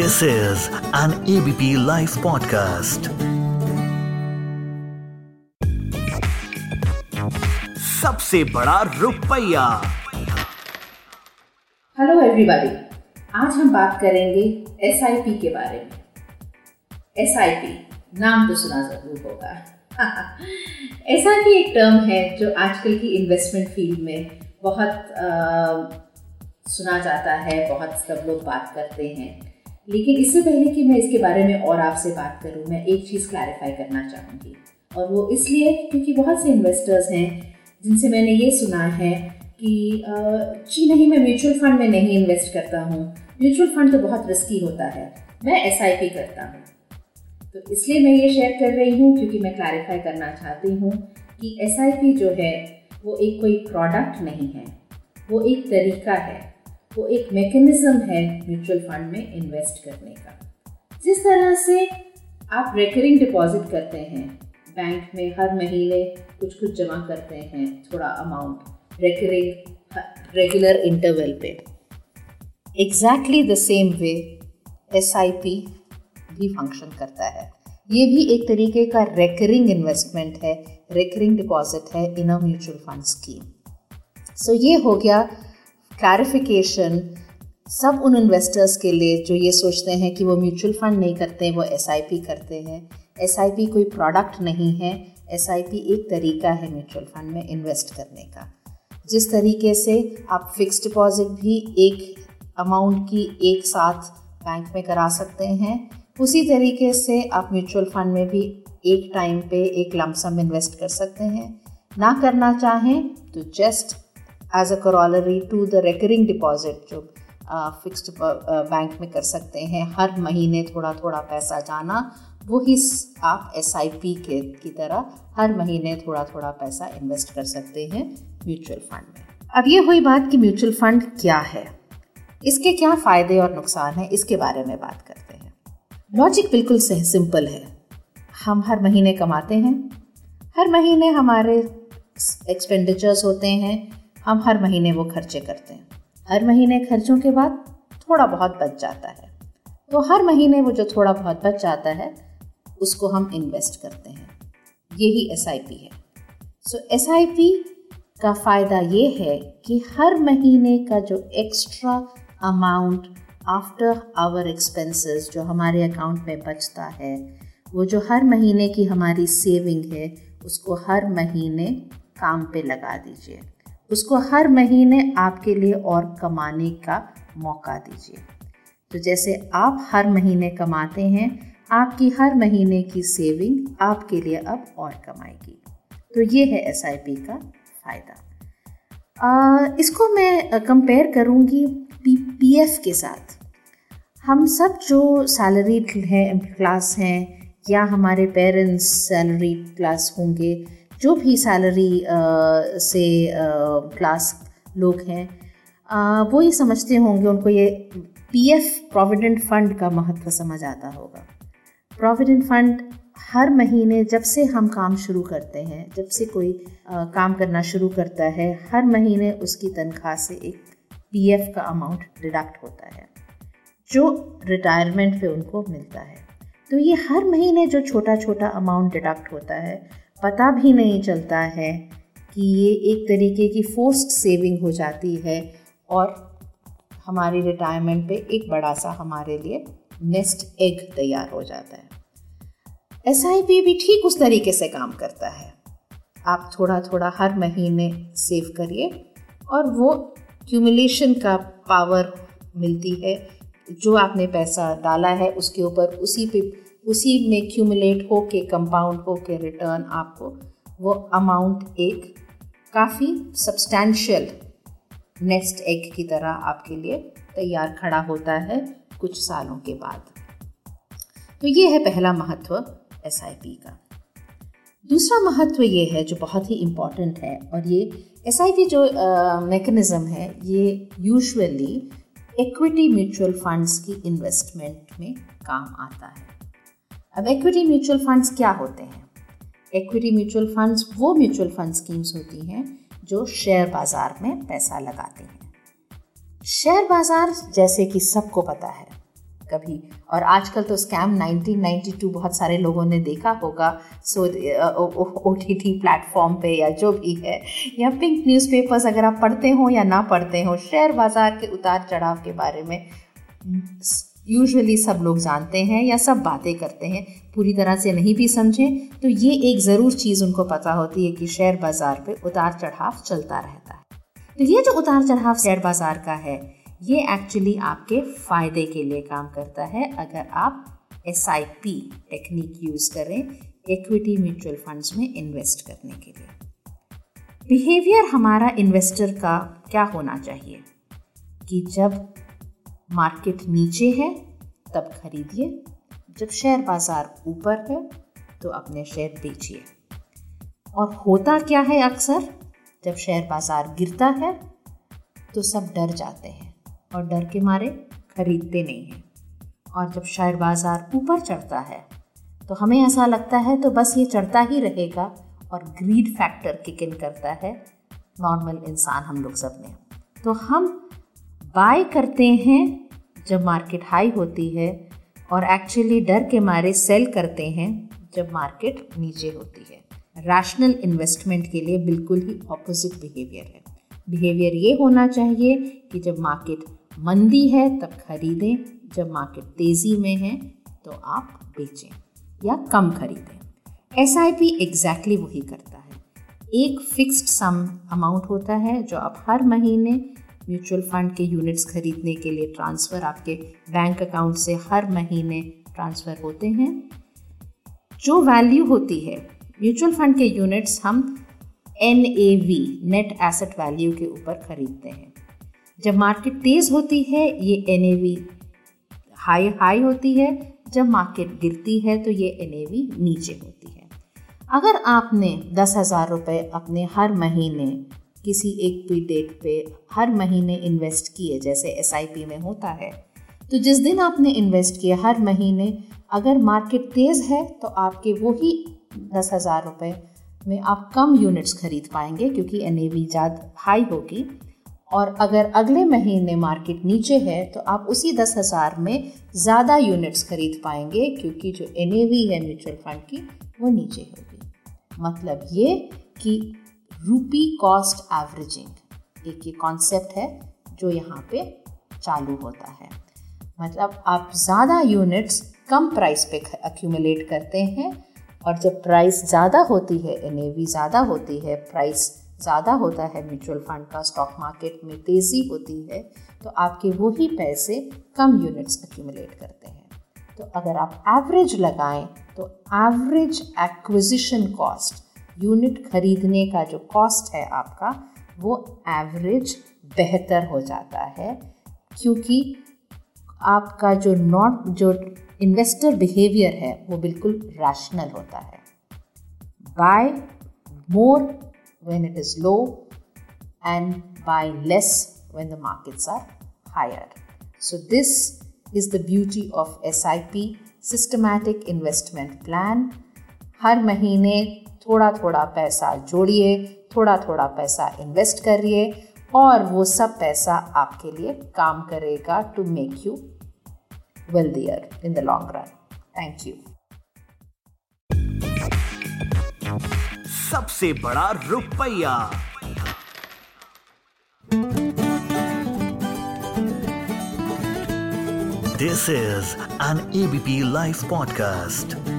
This is an ABP live podcast सबसे बड़ा रुपया। हेलो एवरीबॉडी आज हम बात करेंगे एसआईपी के बारे में। एसआईपी नाम तो सुना ज़रूर होगा। SIP एक टर्म है जो आजकल की इन्वेस्टमेंट फ़ील्ड में बहुत आ, सुना जाता है बहुत सब लोग बात करते हैं। लेकिन इससे पहले कि मैं इसके बारे में और आपसे बात करूँ, मैं एक चीज़ क्लैरिफाई करना चाहूँगी। और वो इसलिए क्योंकि बहुत से इन्वेस्टर्स हैं जिनसे मैंने ये सुना है कि जी नहीं, मैं म्यूचुअल फंड में नहीं इन्वेस्ट करता हूँ। म्यूचुअल फंड तो बहुत रिस्की होता है। मैं एसआईपी करता हूँ। तो इसलिए मैं ये शेयर कर रही हूँ क्योंकि मैं क्लैरिफाई करना चाहती हूँ कि एसआईपी जो है, वो एक कोई प्रोडक्ट नहीं है। वो एक तरीका है। वो एक मैकेनिज्म है म्यूचुअल फंड में इन्वेस्ट करने का। जिस तरह से आप रेकरिंग डिपॉजिट करते हैं बैंक में हर महीने कुछ कुछ जमा करते हैं, थोड़ा अमाउंट रेकरिंग रेगुलर इंटरवल पे। Exactly the same way SIP भी फ़ंक्शन करता है। ये भी एक तरीके का रेकरिंग इन्वेस्टमेंट है रेकरिंग डिपॉजिट है in a mutual fund scheme so ये हो गया क्लैरिफिकेशन सब उन इन्वेस्टर्स के लिए जो ये सोचते हैं कि वो म्यूचुअल फंड नहीं करते हैं वो एसआईपी करते हैं। एसआईपी कोई प्रोडक्ट नहीं है। एसआईपी एक तरीका है म्यूचुअल फंड में इन्वेस्ट करने का। जिस तरीके से आप फिक्स डिपॉजिट भी एक अमाउंट की एक साथ बैंक में करा सकते हैं, उसी तरीके से आप म्यूचुअल फंड में भी एक टाइम पे एक लमसम इन्वेस्ट कर सकते हैं। ना करना चाहें तो just as a corollary to the recurring deposit जो फिक्स्ड बैंक में कर सकते हैं, हर महीने थोड़ा थोड़ा पैसा जाना, वो ही आप एस आई पी के, की तरह हर महीने थोड़ा थोड़ा पैसा इन्वेस्ट कर सकते हैं म्यूचुअल फंड में। अब ये हुई बात कि म्यूचुअल फंड क्या है? इसके क्या फ़ायदे और नुकसान हैं, इसके बारे में बात करते हैं। लॉजिक बिल्कुल सिंपल है। हम हर महीने कमाते हैं, हर महीने हमारे एक्सपेंडिचर्स होते हैं हम हर महीने वो खर्चे करते हैं। हर महीने खर्चों के बाद थोड़ा बहुत बच जाता है। तो हर महीने वो जो थोड़ा बहुत बच जाता है उसको हम इन्वेस्ट करते हैं। यही एसआईपी है। सो so, एस का फ़ायदा ये है कि हर महीने का जो extra amount after our expenses जो हमारे अकाउंट में बचता है वो जो हर महीने की हमारी सेविंग है उसको हर महीने काम पे लगा दीजिए। उसको हर महीने आपके लिए और कमाने का मौका दीजिए। तो जैसे आप हर महीने कमाते हैं, आपकी हर महीने की सेविंग आपके लिए अब और कमाएगी। तो ये है एस का फ़ायदा। इसको मैं कंपेयर करूँगी पी पी एफ़ के साथ। हम सब जो सैलरी हैं क्लास हैं, या हमारे पेरेंट्स सैलरी क्लास होंगे जो भी सैलरी से क्लास लोग हैं वो ये समझते होंगे उनको ये पीएफ प्रोविडेंट फंड का महत्व समझ आता होगा। प्रोविडेंट फंड हर महीने जब से हम काम शुरू करते हैं जब से कोई आ, काम करना शुरू करता है हर महीने उसकी तनख्वाह से एक पीएफ का अमाउंट डिडक्ट होता है जो रिटायरमेंट पे उनको मिलता है। तो ये हर महीने जो छोटा छोटा अमाउंट डिडक्ट होता है पता भी नहीं चलता है कि ये एक तरीके की फोर्स्ड सेविंग हो जाती है और हमारी रिटायरमेंट पे एक बड़ा सा हमारे लिए नेस्ट एग तैयार हो जाता है। एसआईपी भी ठीक उस तरीके से काम करता है। आप थोड़ा थोड़ा हर महीने सेव करिए और वो क्यूमुलेशन का पावर मिलती है। जो आपने पैसा डाला है उसके ऊपर उसी पे उसी में क्यूमुलेट हो के कंपाउंड हो के रिटर्न आपको वो अमाउंट एक काफ़ी सब्सटैंशियल नेक्स्ट एग की तरह आपके लिए तैयार खड़ा होता है कुछ सालों के बाद। तो ये है पहला महत्व एसआईपी का। दूसरा महत्व ये है जो बहुत ही इंपॉर्टेंट है और ये एसआईपी जो मेकनिज़म है, ये यूजुअली इक्विटी म्यूचुअल फंड्स की इन्वेस्टमेंट में काम आता है। अब इक्विटी म्यूचुअल फंड्स क्या होते हैं? इक्विटी म्यूचुअल फंड्स वो म्यूचुअल फंड स्कीम्स होती हैं जो शेयर बाज़ार में पैसा लगाते हैं। शेयर बाज़ार जैसे कि सबको पता है, कभी, और आजकल तो स्कैम 1992 बहुत सारे लोगों ने देखा होगा so O T T platform पे या जो भी है, या पिंक न्यूज़पेपर्स अगर आप पढ़ते हो या ना पढ़ते हो शेयर बाज़ार के उतार चढ़ाव के बारे में यूजुअली सब लोग जानते हैं या सब बातें करते हैं, पूरी तरह से नहीं भी समझें तो ये एक ज़रूर चीज़ उनको पता होती है कि शेयर बाज़ार पे उतार चढ़ाव चलता रहता है। तो ये जो उतार चढ़ाव शेयर बाज़ार का है, ये एक्चुअली आपके फ़ायदे के लिए काम करता है। अगर आप S I P technique use करें इक्विटी म्यूचुअल फंड्स में इन्वेस्ट करने के लिए। बिहेवियर हमारा इन्वेस्टर का क्या होना चाहिए? कि जब मार्केट नीचे है, तब खरीदिए। जब शेयर बाज़ार ऊपर है तो अपने शेयर बेचिए। और होता क्या है अक्सर? जब शेयर बाज़ार गिरता है तो सब डर जाते हैं और डर के मारे खरीदते नहीं हैं। और जब शेयर बाज़ार ऊपर चढ़ता है तो हमें ऐसा लगता है तो बस ये चढ़ता ही रहेगा और ग्रीड फैक्टर किक इन करता है। नॉर्मल इंसान हम लोग सब में। तो हम बाय करते हैं, जब मार्केट हाई होती है, और एक्चुअली डर के मारे सेल करते हैं, जब मार्केट नीचे होती है। रैशनल इन्वेस्टमेंट के लिए बिल्कुल ही ऑपोजिट बिहेवियर है। बिहेवियर ये होना चाहिए कि जब मार्केट मंदी है, तब खरीदें। जब मार्केट तेज़ी में है तो आप बेचें या कम खरीदें। एस आई पी एग्जैक्टली वही करता है। एक फिक्स्ड सम अमाउंट होता है, जो आप हर महीने म्यूचुअल फंड के यूनिट्स खरीदने के लिए ट्रांसफ़र आपके बैंक अकाउंट से हर महीने ट्रांसफ़र होते हैं। जो वैल्यू होती है, म्यूचुअल फंड के यूनिट्स हम N A V net asset value के ऊपर खरीदते हैं। जब मार्केट तेज़ होती है, ये N A V high high होती है। जब मार्केट गिरती है तो ये एन ए वी नीचे होती है। अगर आपने दस हज़ार रुपये अपने हर महीने किसी एक भी डेट पे हर महीने इन्वेस्ट किए, जैसे एसआईपी में होता है। तो जिस दिन आपने इन्वेस्ट किया हर महीने, अगर मार्केट तेज़ है तो आपके वही दस हज़ार रुपये में आप कम यूनिट्स खरीद पाएँगे, क्योंकि एन ए ज़्यादा हाई होगी। और अगर अगले महीने मार्केट नीचे है तो आप उसी दस हज़ार में ज़्यादा यूनिट्स खरीद पाएँगे, क्योंकि जो एनएवी है म्यूचुअल फंड की, वो नीचे होगी। मतलब ये कि रूपी कॉस्ट एवरेजिंग एक ये कॉन्सेप्ट है जो यहाँ पे चालू होता है। मतलब आप ज़्यादा यूनिट्स कम प्राइस पे अक्यूमुलेट करते हैं और जब प्राइस ज़्यादा होती है एनएवी ज़्यादा होती है प्राइस ज़्यादा होता है म्यूचुअल फंड का स्टॉक मार्केट में तेज़ी होती है तो आपके वही पैसे कम यूनिट्स अक्यूमुलेट करते हैं। तो अगर आप एवरेज लगाएँ तो एवरेज एक्विजिशन कॉस्ट यूनिट खरीदने का जो कॉस्ट है आपका, वो एवरेज बेहतर हो जाता है, क्योंकि आपका जो नॉट जो इन्वेस्टर बिहेवियर है, वो बिल्कुल रैशनल होता है। Buy more when it is low and buy less when the markets are higher so this is the beauty of S I P systematic investment plan हर महीने थोड़ा थोड़ा पैसा जोड़िए थोड़ा थोड़ा पैसा इन्वेस्ट करिए और वो सब पैसा आपके लिए काम करेगा to make you wealthier in the long run thank you सबसे बड़ा रुपया। This is an ABP live podcast